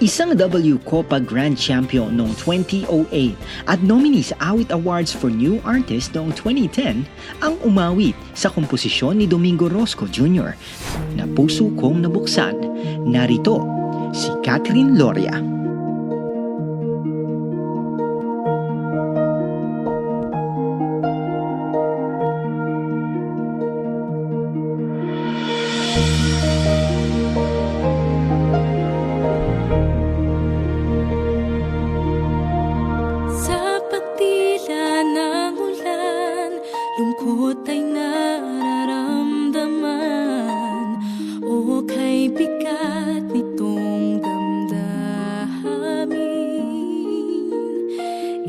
Isang W Copa Grand Champion noong 2008 at nominee sa Awit Awards for New Artist noong 2010 ang umawit sa komposisyon ni Domingo Rosco Jr. na Puso Kong Nabuksan. Narito si Catherine Loria.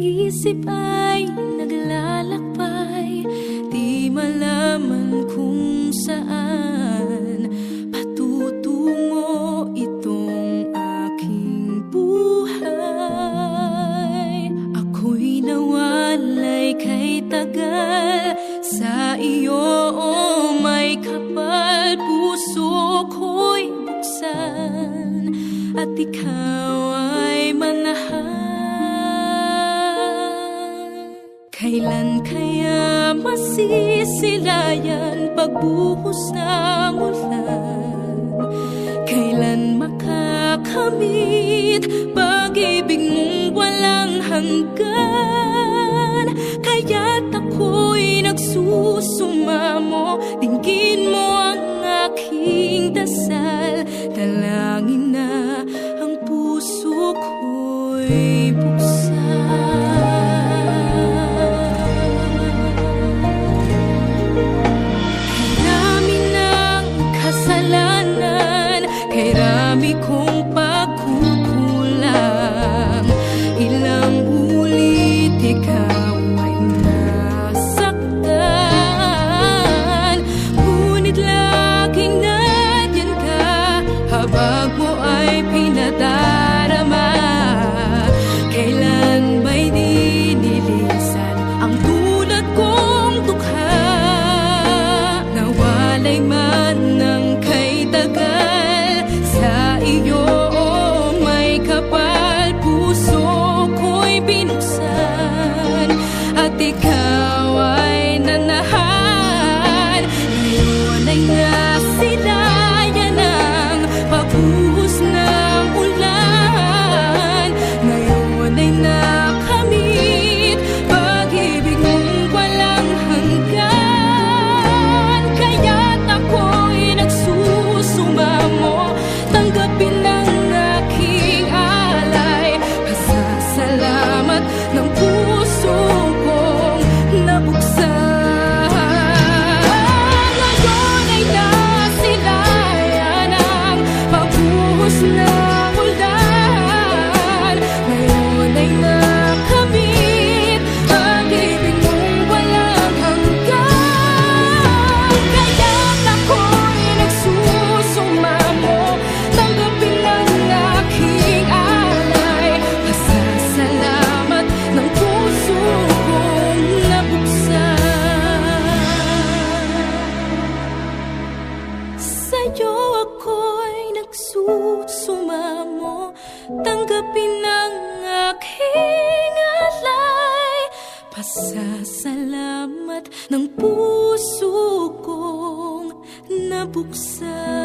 Isip ay naglalakbay, di malaman kung saan. Patutungo itong aking buhay. Ako'y nawalay kay tagal. Sa iyo oh, may kapal Puso ko'y buksan. At ikaw ay manahan Kailan kaya masisilayan Pagbuhos ng ulan? Kailan makakamit Pag-ibig mong walang hanggan? Kaya't ako'y nagsusumamo Dinggin mo ang aking dasal. Dalangin na ang puso ko'y buksan Habag mo ay pinadarama Sa'yo ako'y nagsusumamo. Tanggapin ang aking alay. Pasasalamat ng puso kong nabuksan